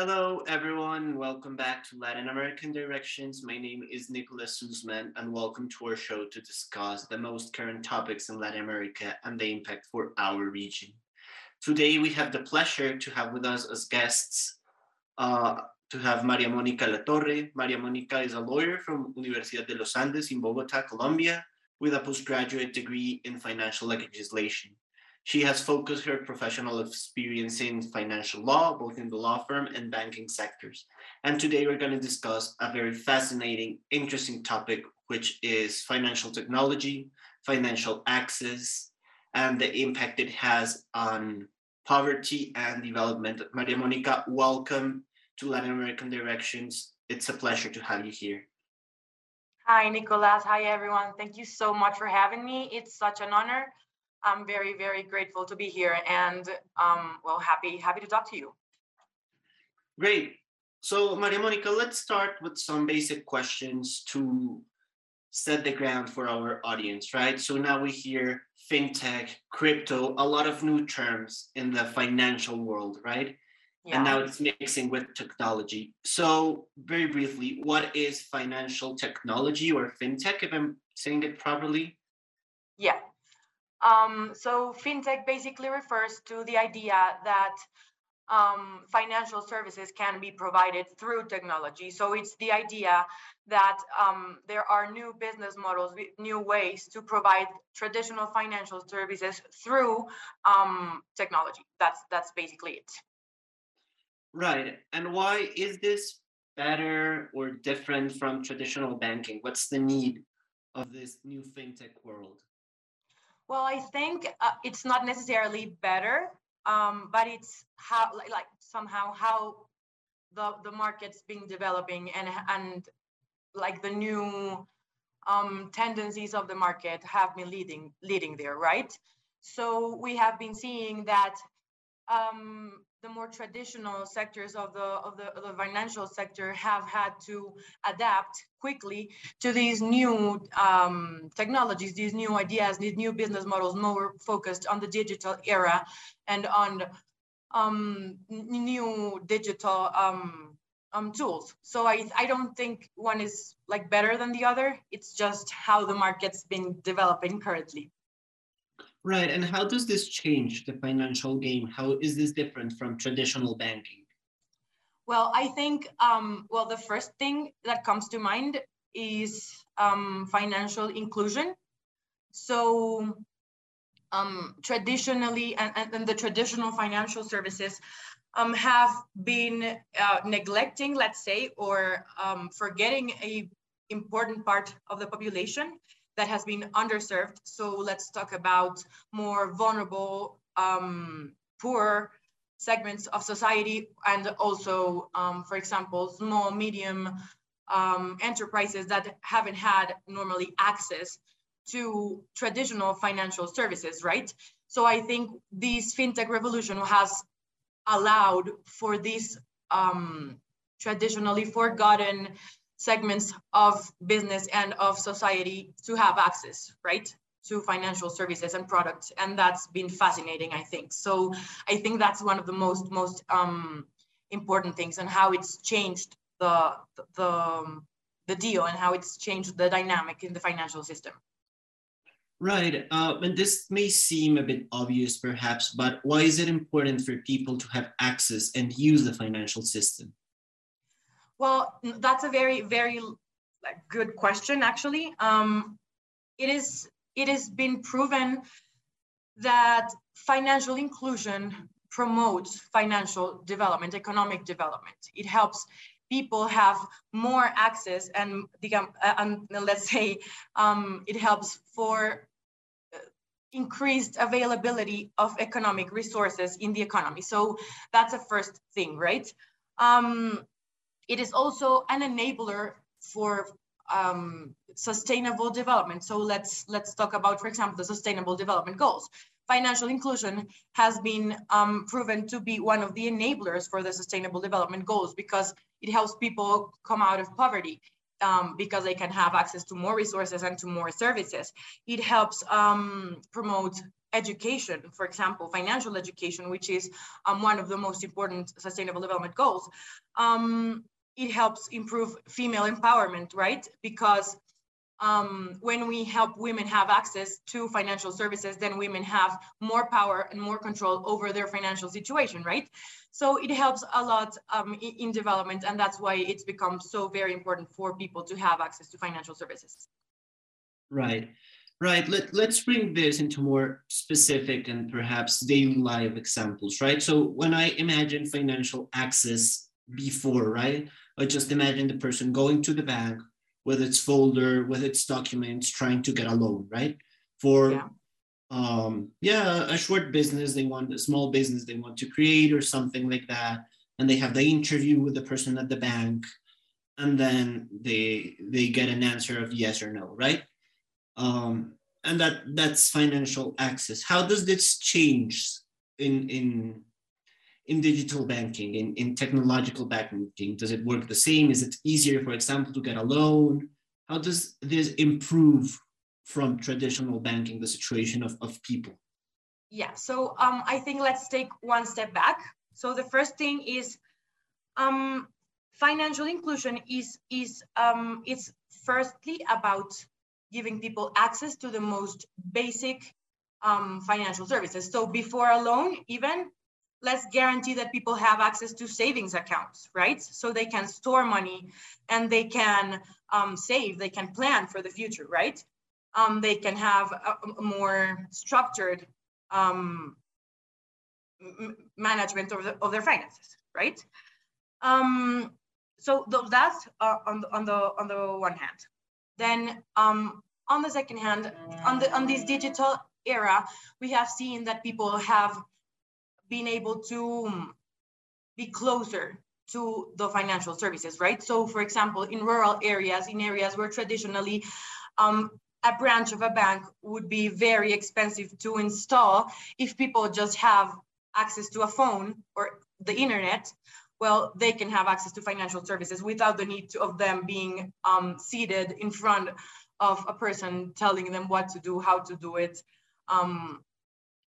Hello, everyone. Welcome back to Latin American Directions. My name is Nicolas Suzman, and welcome to our show to discuss the most current topics in Latin America and the impact for our region. Today, we have the pleasure to have with us as guests uh, to have Maria Monica Latorre. Maria Monica is a lawyer from Universidad de los Andes in Bogota, Colombia, with a postgraduate degree in financial legislation. She has focused her professional experience in financial law, both in the law firm and banking sectors. And today we're going to discuss a very fascinating, interesting topic, which is financial technology, financial access, and the impact it has on poverty and development. Maria Monica, welcome to Latin American Directions. It's a pleasure to have you here. Hi, Nicolas. Hi, everyone. Thank you so much for having me. It's such an honor I'm very, very grateful to be here and um, well, happy, happy to talk to you. Great. So Maria Monica, let's start with some basic questions to set the ground for our audience, right? So now we hear fintech, crypto, a lot of new terms in the financial world, right? Yeah. And now it's mixing with technology. So very briefly, what is financial technology or fintech, if I'm saying it properly? Yeah, um, so fintech basically refers to the idea that um, financial services can be provided through technology. So it's the idea that um, there are new business models, new ways to provide traditional financial services through um, technology. That's that's basically it. Right. And why is this better or different from traditional banking? What's the need of this new fintech world? Well, I think uh, it's not necessarily better, um, but it's how like, somehow how the the market's been developing and and like the new um, tendencies of the market have been leading leading there, right? So we have been seeing that um, the more traditional sectors of the, of the of the financial sector have had to adapt quickly to these new um, technologies, these new ideas, these new business models, more focused on the digital era and on um, new digital um, um, tools. So I, I don't think one is like better than the other. It's just how the market's been developing currently. Right. And how does this change the financial game? How is this different from traditional banking? Well, I think, um, well, the first thing that comes to mind is um, financial inclusion. So um, traditionally, and, and, the traditional financial services um, have been uh, neglecting, let's say, or um, forgetting a important part of the population that has been underserved. So let's talk about more vulnerable, um, poor segments of society, and also, um, for example, small, medium um, enterprises that haven't had normally access to traditional financial services, right? So I think this fintech revolution has allowed for these um, traditionally forgotten segments of business and of society to have access, right? To financial services and products. And that's been fascinating, I think. So I think that's one of the most, most um, important things and how it's changed the, the, the deal and how it's changed the dynamic in the financial system. Right. Uh, and this may seem a bit obvious, perhaps, but why is it important for people to have access and use the financial system? Well, that's a very, very good question, actually. Um, it is it has been proven that financial inclusion promotes financial development, economic development. It helps people have more access and uh, and let's say, um, it helps for uh, increased availability of economic resources in the economy. So that's a first thing, right? Um, it is also an enabler for um, sustainable development. So let's let's talk about, for example, the Sustainable Development Goals. Financial inclusion has been um, proven to be one of the enablers for the Sustainable Development Goals because it helps people come out of poverty. Um, because they can have access to more resources and to more services. It helps um, promote education, for example, financial education, which is um, one of the most important sustainable development goals, um, it helps improve female empowerment, right? Because um, when we help women have access to financial services, then women have more power and more control over their financial situation, right? So it helps a lot um, in, development, and that's why it's become so very important for people to have access to financial services. Right. Right. Let, let's bring this into more specific and perhaps daily life examples, right? So when I imagine financial access before, right? I just imagine the person going to the bank with its folder, with its documents, trying to get a loan, right? For yeah. um yeah, a short business, they want a small business they want to create or something like that. And they have the interview with the person at the bank, and then they they get an answer of yes or no, right? um, and that that's financial access. How does this change in in in digital banking, in, in technological banking? Does it work the same? Is it easier, for example, to get a loan? How does this improve from traditional banking, the situation of, of people? Yeah, so um, I think let's take one step back. So the first thing is um, financial inclusion is, is um, it's firstly about giving people access to the most basic um, financial services. So before a loan, even let's guarantee that people have access to savings accounts, right? So they can store money and they can um, save, they can plan for the future, right? Um, they can have a, a more structured um, management of, the, of their finances, right? Um, so that's uh, on, the, on, the, on the one hand. Then um, on the second hand, on the on this digital era, we have seen that people have been able to um, be closer to the financial services, right? So for example, in rural areas, in areas where traditionally um, a branch of a bank would be very expensive to install, if people just have access to a phone or the internet, well, they can have access to financial services without the need to, of them being um, seated in front of a person telling them what to do, how to do it, um,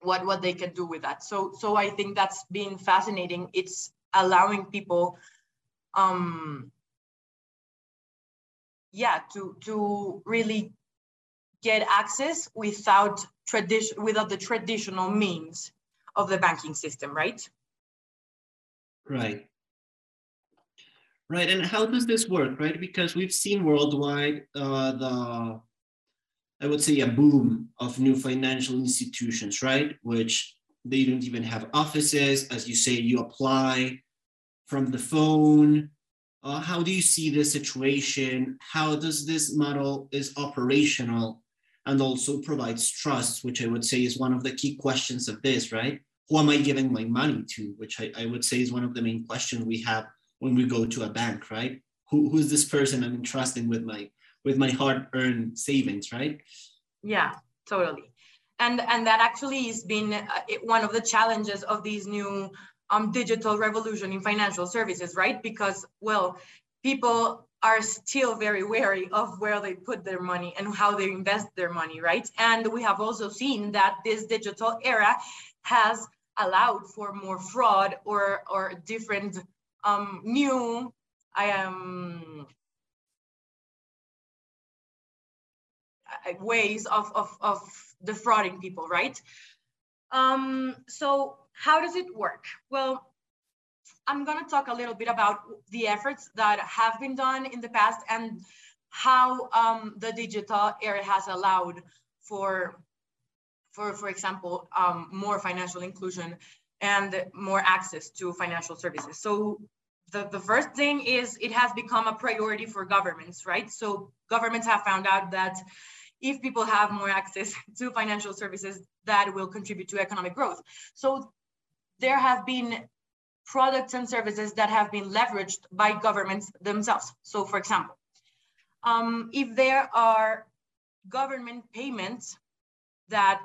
what what they can do with that. So so I think that's been fascinating. It's allowing people, um, yeah, to to really get access without tradition without the traditional means of the banking system, right? Right. Right, and how does this work, right? Because we've seen worldwide uh, the, I would say, a boom of new financial institutions, right? Which they don't even have offices. As you say, you apply from the phone. Uh, how do you see this situation? How does this model is operational and also provides trust, which I would say is one of the key questions of this, right? Who am I giving my money to? Which I, I would say is one of the main questions we have when we go to a bank, right? Who, who's this person I'm entrusting with my with my hard-earned savings, right? Yeah, totally. And and that actually has been uh, one of the challenges of these new um, digital revolution in financial services, right? Because well, people are still very wary of where they put their money and how they invest their money, right? And we have also seen that this digital era has allowed for more fraud or or different um, new I ways of, of, of defrauding people, right? Um, so how does it work? Well, I'm gonna talk a little bit about the efforts that have been done in the past and how um, the digital era has allowed for, for, for example, um, more financial inclusion and more access to financial services. So the, the first thing is it has become a priority for governments, right? So governments have found out that if people have more access to financial services, that will contribute to economic growth. So there have been products and services that have been leveraged by governments themselves. So for example, um, if there are government payments that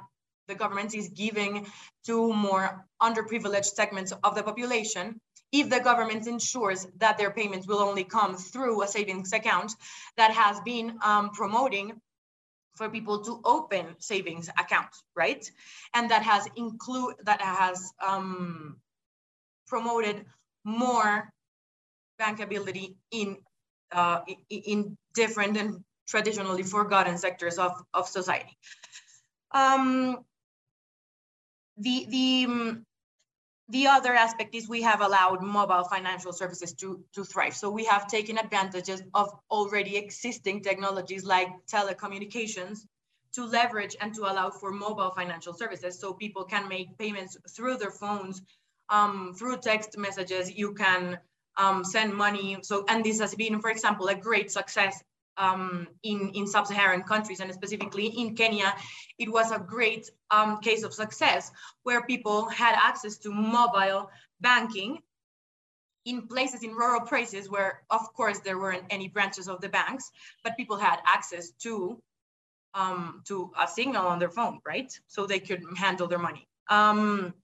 the government is giving to more underprivileged segments of the population, if the government ensures that their payments will only come through a savings account that has been um, promoting for people to open savings accounts, right? And that has include that has um, promoted more bankability in uh, in different and traditionally forgotten sectors of, of society. Um, the the um, the other aspect is we have allowed mobile financial services to, to thrive. So we have taken advantages of already existing technologies like telecommunications to leverage and to allow for mobile financial services. So people can make payments through their phones, um, through text messages, you can um, send money. So, and this has been, for example, a great success um, in, in sub-Saharan countries and specifically in Kenya, it was a great um, case of success where people had access to mobile banking in places in rural places where of course there weren't any branches of the banks, but people had access to um, to a signal on their phone, right? So they could handle their money. Um,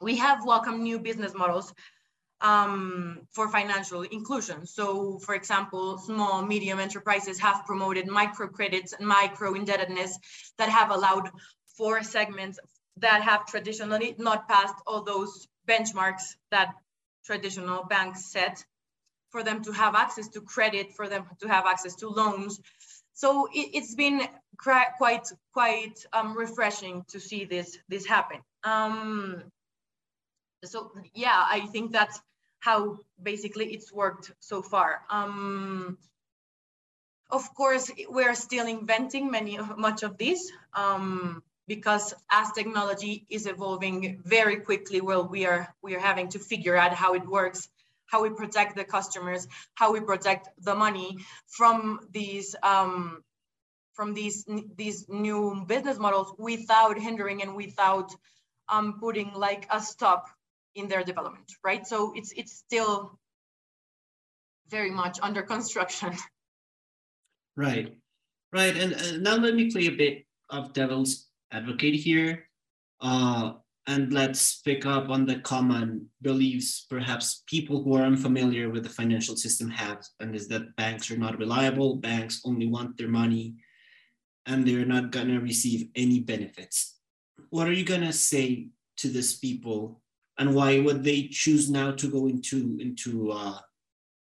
we have welcomed new business models um, for financial inclusion. So for example, small, medium enterprises have promoted microcredits and micro indebtedness that have allowed for segments that have traditionally not passed all those benchmarks that traditional banks set for them to have access to credit, for them to have access to loans. So it, has been quite quite um, refreshing to see this this happen. Um, so yeah, I think that's how basically it's worked so far. Um, of course, we're still inventing many much of this um, because as technology is evolving very quickly, well, we are we are having to figure out how it works, how we protect the customers, how we protect the money from these um, from these these new business models without hindering and without um, putting like a stop in their development, right? So it's it's still very much under construction. Right, right. And now let me play a bit of devil's advocate here. Uh, and let's pick up on the common beliefs perhaps people who are unfamiliar with the financial system have, and is that banks are not reliable, banks only want their money, and they're not gonna receive any benefits. What are you gonna say to these people and why would they choose now to go into into uh,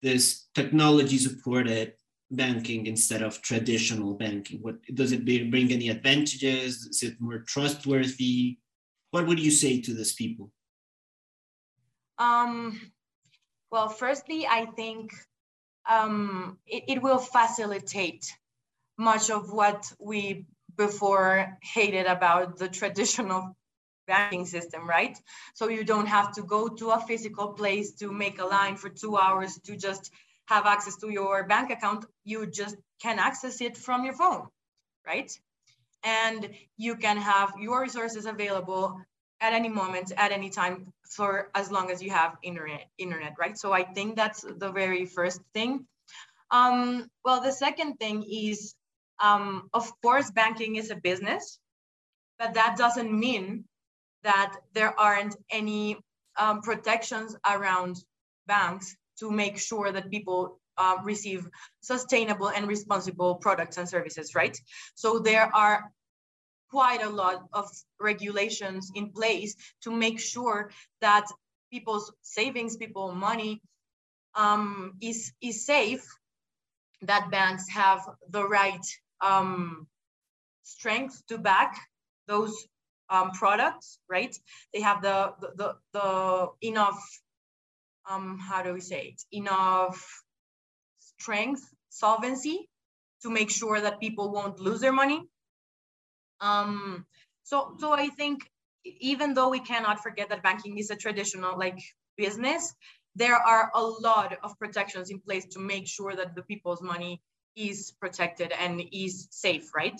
this technology supported banking instead of traditional banking? What does it bring any advantages? Is it more trustworthy? What would you say to these people? Um, well firstly i think um, it, it will facilitate much of what we before hated about the traditional banking system, right? So you don't have to go to a physical place to make a line for two hours to just have access to your bank account. You just can access it from your phone, right? And you can have your resources available at any moment, at any time, for as long as you have internet, internet, right? So I think that's the very first thing. Um, well, the second thing is, um, of course, banking is a business, but that doesn't mean that there aren't any um, protections around banks to make sure that people uh, receive sustainable and responsible products and services, right? So there are quite a lot of regulations in place to make sure that people's savings, people money um, is, is safe, that banks have the right um, strength to back those um, products, right? They have the, the, the, the enough, um, how do we say it? Enough strength, solvency to make sure that people won't lose their money. Um, so, so I think even though we cannot forget that banking is a traditional like business, there are a lot of protections in place to make sure that the people's money is protected and is safe, right?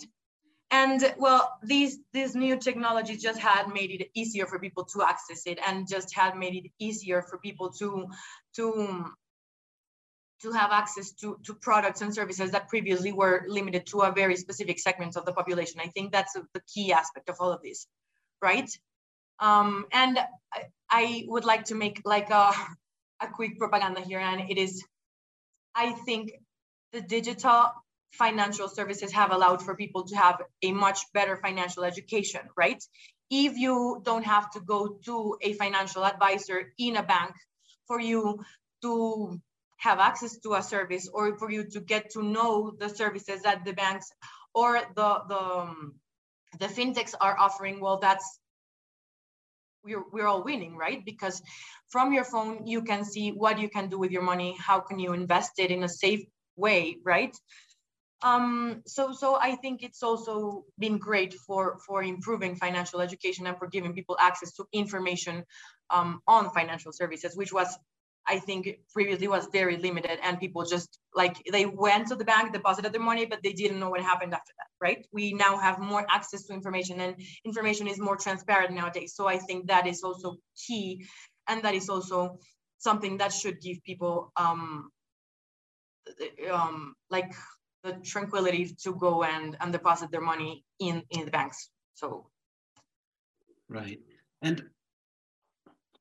And well these these new technologies just had made it easier for people to access it and just had made it easier for people to to to have access to, to products and services that previously were limited to a very specific segment of the population. I think that's the key aspect of all of this, right? Um, and I, I would like to make like a, a quick propaganda here, and it is, I think the digital financial services have allowed for people to have a much better financial education, right? If you don't have to go to a financial advisor in a bank for you to have access to a service or for you to get to know the services that the banks or the the um, the fintechs are offering well that's we're, we're all winning right? Because from your phone you can see what you can do with your money. How can you invest it in a safe way right um, so so i think it's also been great for for improving financial education and for giving people access to information um, on financial services which was I think previously was very limited and people just like they went to the bank, deposited their money, but they didn't know what happened after that, right? We now have more access to information and information is more transparent nowadays. So I think that is also key and that is also something that should give people um, um, like the tranquility to go and, and deposit their money in, in the banks. So. Right. And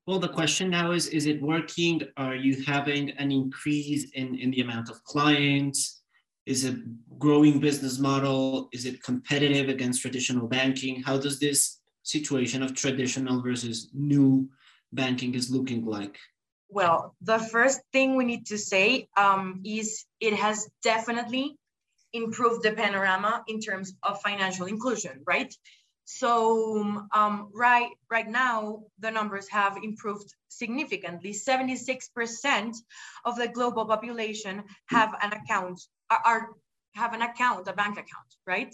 well, the question now is, is it working? Are you having an increase in, in the amount of clients? Is it growing business model? Is it competitive against traditional banking? How does this situation of traditional versus new banking is looking like? Well, the first thing we need to say um, is it has definitely improved the panorama in terms of financial inclusion, right? So um, right, right now, the numbers have improved significantly. 76% of the global population have an account, are, are, have an account, a bank account, right?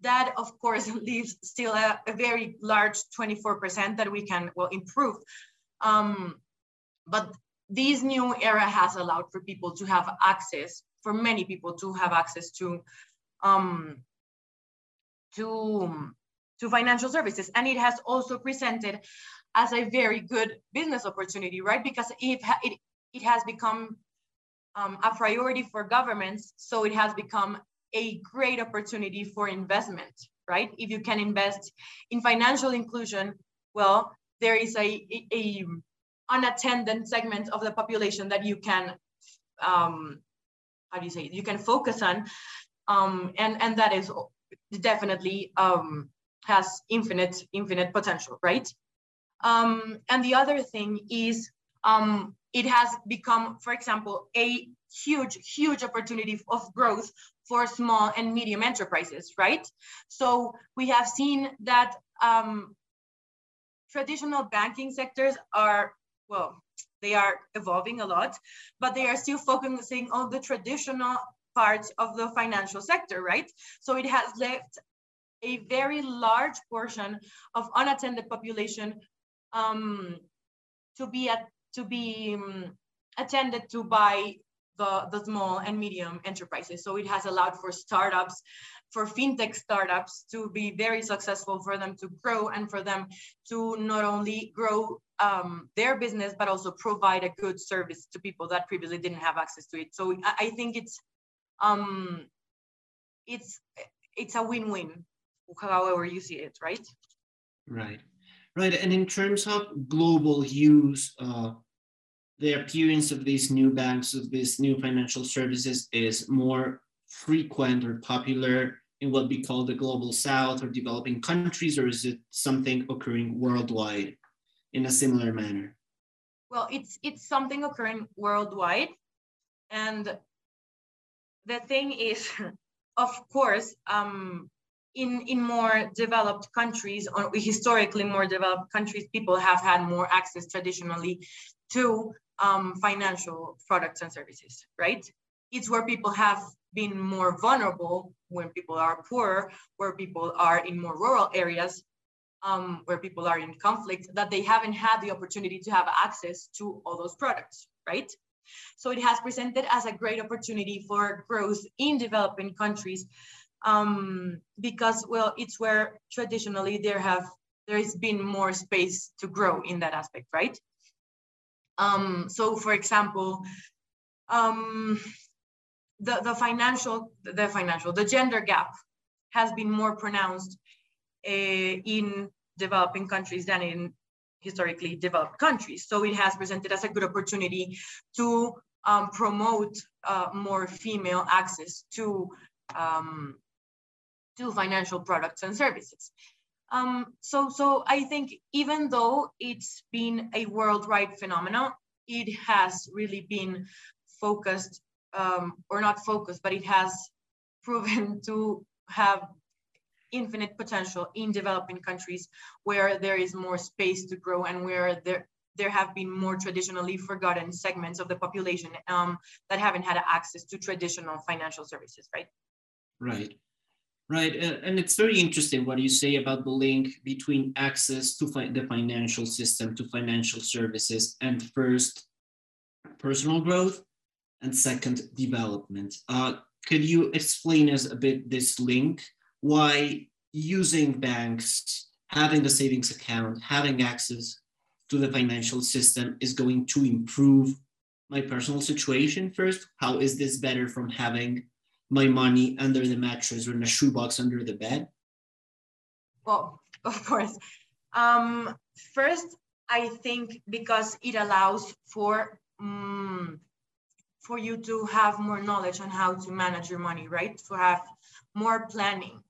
That, of course, leaves still a, a very large 24% that we can, well, improve. Um, but this new era has allowed for people to have access, for many people to have access to, um, to to financial services. And it has also presented as a very good business opportunity, right? Because it, it, it has become um, a priority for governments. So it has become a great opportunity for investment, right? If you can invest in financial inclusion, well, there is a, a, a unattended segment of the population that you can, um, how do you say, it? you can focus on. Um, and, and that is definitely um, has infinite, infinite potential, right? Um, and the other thing is um, it has become, for example, a huge, huge opportunity of growth for small and medium enterprises, right? So we have seen that um, traditional banking sectors are, well, they are evolving a lot, but they are still focusing on the traditional parts of the financial sector, right? So it has left a very large portion of unattended population um, to be at, to be um, attended to by the, the small and medium enterprises. So it has allowed for startups, for fintech startups to be very successful, for them to grow and for them to not only grow um, their business, but also provide a good service to people that previously didn't have access to it. So I, I think it's, um, it's, it's a win-win however you see it, right? Right, right. And in terms of global use, uh, the appearance of these new banks, of these new financial services is more frequent or popular in what we call the global south or developing countries, or is it something occurring worldwide in a similar manner? Well, it's it's something occurring worldwide. And the thing is, of course, um, in in more developed countries or historically more developed countries people have had more access traditionally to um, financial products and services right it's where people have been more vulnerable when people are poor where people are in more rural areas um, where people are in conflict that they haven't had the opportunity to have access to all those products right so it has presented as a great opportunity for growth in developing countries um, because well, it's where traditionally there have there has been more space to grow in that aspect, right? Um, so, for example, um, the the financial the financial the gender gap has been more pronounced uh, in developing countries than in historically developed countries. So it has presented as a good opportunity to um, promote uh, more female access to um, to financial products and services. Um, so, so I think even though it's been a worldwide phenomenon, it has really been focused, um, or not focused, but it has proven to have infinite potential in developing countries where there is more space to grow and where there there have been more traditionally forgotten segments of the population um, that haven't had access to traditional financial services, right? Right, right. And it's very interesting what you say about the link between access to fi the financial system, to financial services, and first, personal growth, and second, development. Uh, could you explain us a bit this link? Why using banks, having the savings account, having access to the financial system is going to improve my personal situation first. How is this better from having my money under the mattress or in a shoebox under the bed? Well, of course. Um, first, I think because it allows for um, for you to have more knowledge on how to manage your money, right? To have more planning.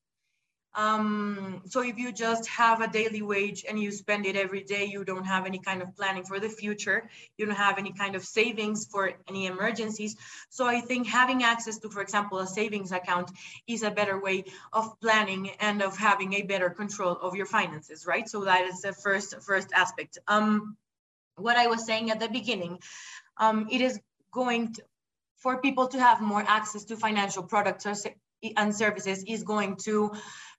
Um, so if you just have a daily wage and you spend it every day, you don't have any kind of planning for the future. You don't have any kind of savings for any emergencies. So I think having access to, for example, a savings account is a better way of planning and of having a better control of your finances, right? So that is the first first aspect. Um, what I was saying at the beginning, um, it is going to, for people to have more access to financial products and services is going to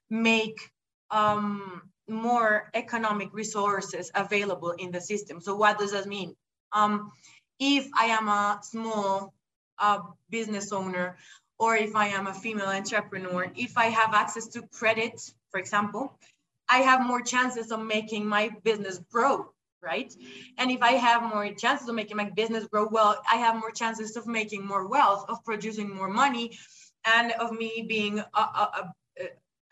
make um, more economic resources available in the system. So what does that mean? Um, if I am a small uh, business owner, or if I am a female entrepreneur, if I have access to credit, for example, I have more chances of making my business grow, right? And if I have more chances of making my business grow well, I have more chances of making more wealth, of producing more money, and of me being a, a, a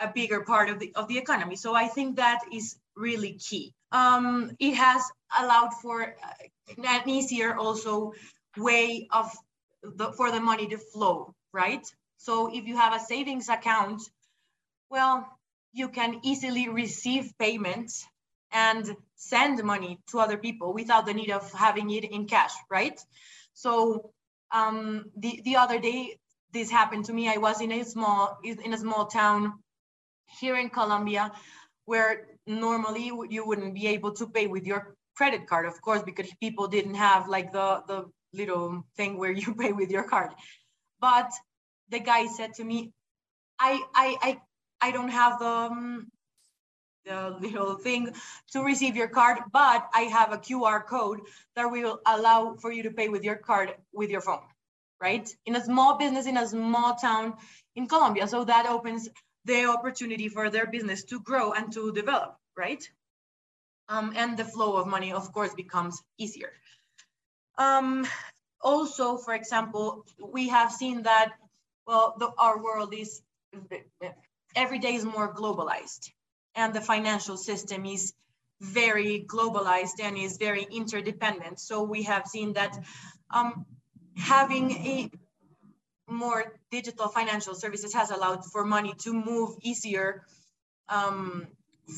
bigger part of the of the economy. So I think that is really key. Um, it has allowed for uh, an easier also way of the, for the money to flow, right? So if you have a savings account, well, you can easily receive payments and send money to other people without the need of having it in cash, right? So um, the the other day, this happened to me. I was in a small in a small town here in Colombia, where normally you wouldn't be able to pay with your credit card, of course, because people didn't have like the, the little thing where you pay with your card. But the guy said to me, I, I, I, I don't have the, um, the little thing to receive your card, but I have a QR code that will allow for you to pay with your card with your phone, right? In a small business, in a small town in Colombia. So that opens the opportunity for their business to grow and to develop, right? Um, and the flow of money, of course, becomes easier. Um, also, for example, we have seen that, well, the, our world is, every day is more globalized and the financial system is very globalized and is very interdependent. So we have seen that um, having a more digital financial services has allowed for money to move easier um,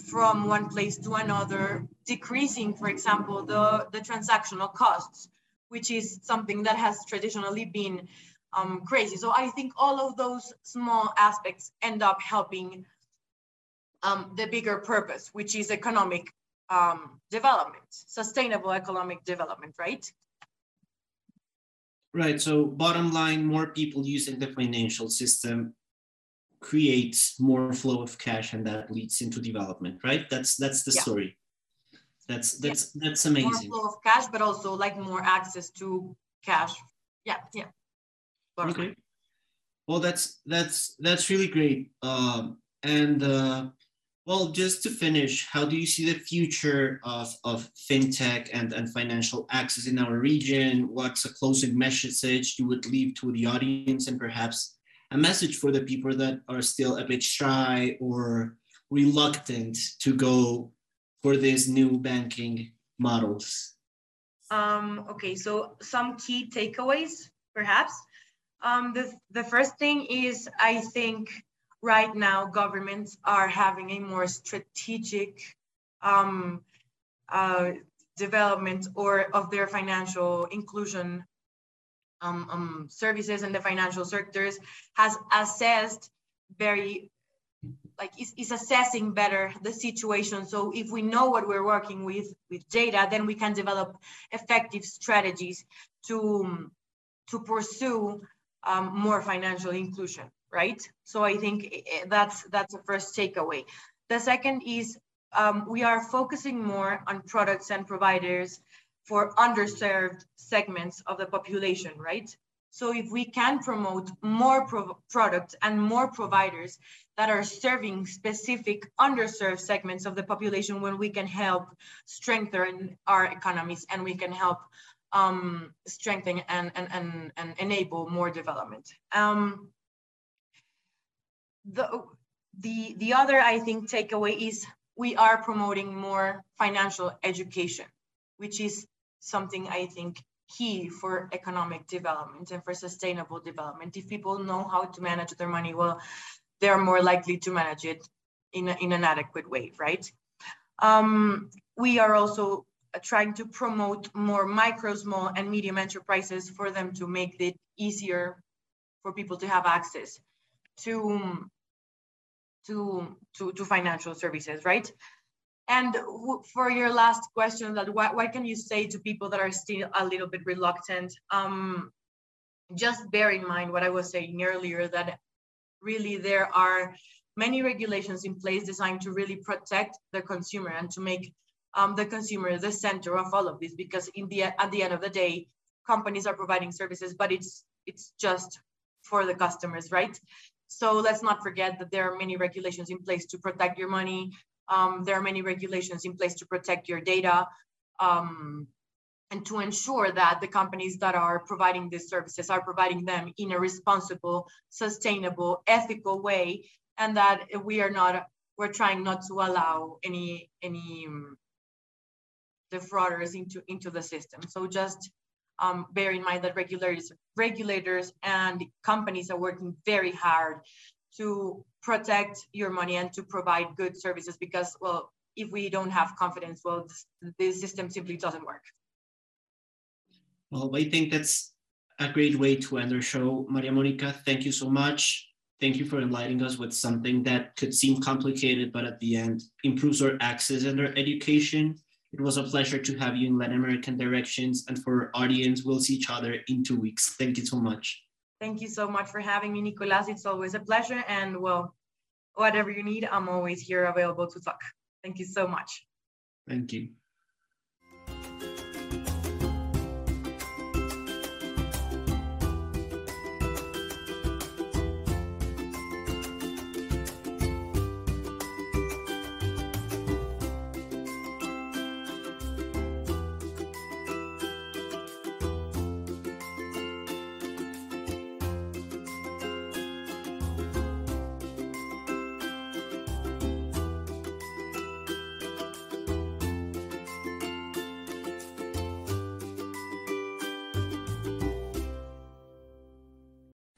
from one place to another, decreasing, for example, the, the transactional costs, which is something that has traditionally been um, crazy. So I think all of those small aspects end up helping um, the bigger purpose, which is economic um, development, sustainable economic development, right? Right. So bottom line, more people using the financial system creates more flow of cash and that leads into development, right? That's that's the yeah. story. That's that's yeah. that's amazing. More flow of cash, but also like more access to cash. Yeah, yeah. Okay. Well, that's that's that's really great. Um, and uh, well, just to finish, how do you see the future of, of fintech and, and financial access in our region? What's a closing message you would leave to the audience and perhaps a message for the people that are still a bit shy or reluctant to go for these new banking models? Um, okay, so some key takeaways, perhaps. Um, the, the first thing is, I think right now governments are having a more strategic um, uh, development or of their financial inclusion um, um, services and the financial sectors has assessed very like is, is assessing better the situation. So if we know what we're working with with data then we can develop effective strategies to to pursue um, more financial inclusion right so i think eh, eh, that's that's the first takeaway the second is um, we are focusing more on products and providers for underserved segments of the population, right? So if we can promote more pro products and more providers that are serving specific underserved segments of the population, when we can help strengthen our economies and we can help um, strengthen and, and, and, and enable more development. Um, the, the, the other, I think, takeaway is we are promoting more financial education, which is something I think key for economic development and for sustainable development. If people know how to manage their money well, they're more likely to manage it in, in an adequate way, right? Um, we are also trying to promote more micro, small, and medium enterprises for them to make it easier for people to have access to to, to, to financial services, right? And for your last question, that what, what can you say to people that are still a little bit reluctant? Um, just bear in mind what I was saying earlier, that really there are many regulations in place designed to really protect the consumer and to make um, the consumer the center of all of this. Because in the at the end of the day, companies are providing services, but it's it's just for the customers, right? So let's not forget that there are many regulations in place to protect your money. Um, there are many regulations in place to protect your data um, and to ensure that the companies that are providing these services are providing them in a responsible, sustainable, ethical way, and that we are not, we're trying not to allow any, any um, defrauders into, into the system. So just um, bear in mind that regulators, regulators and companies are working very hard to protect your money and to provide good services because, well, if we don't have confidence, well, the system simply doesn't work. Well, I think that's a great way to end our show. Maria Monica, thank you so much. Thank you for enlightening us with something that could seem complicated, but at the end improves our access and our education. It was a pleasure to have you in Latin American Directions. And for our audience, we'll see each other in two weeks. Thank you so much. Thank you so much for having me, Nicolas. It's always a pleasure. And well, whatever you need, I'm always here available to talk. Thank you so much. Thank you.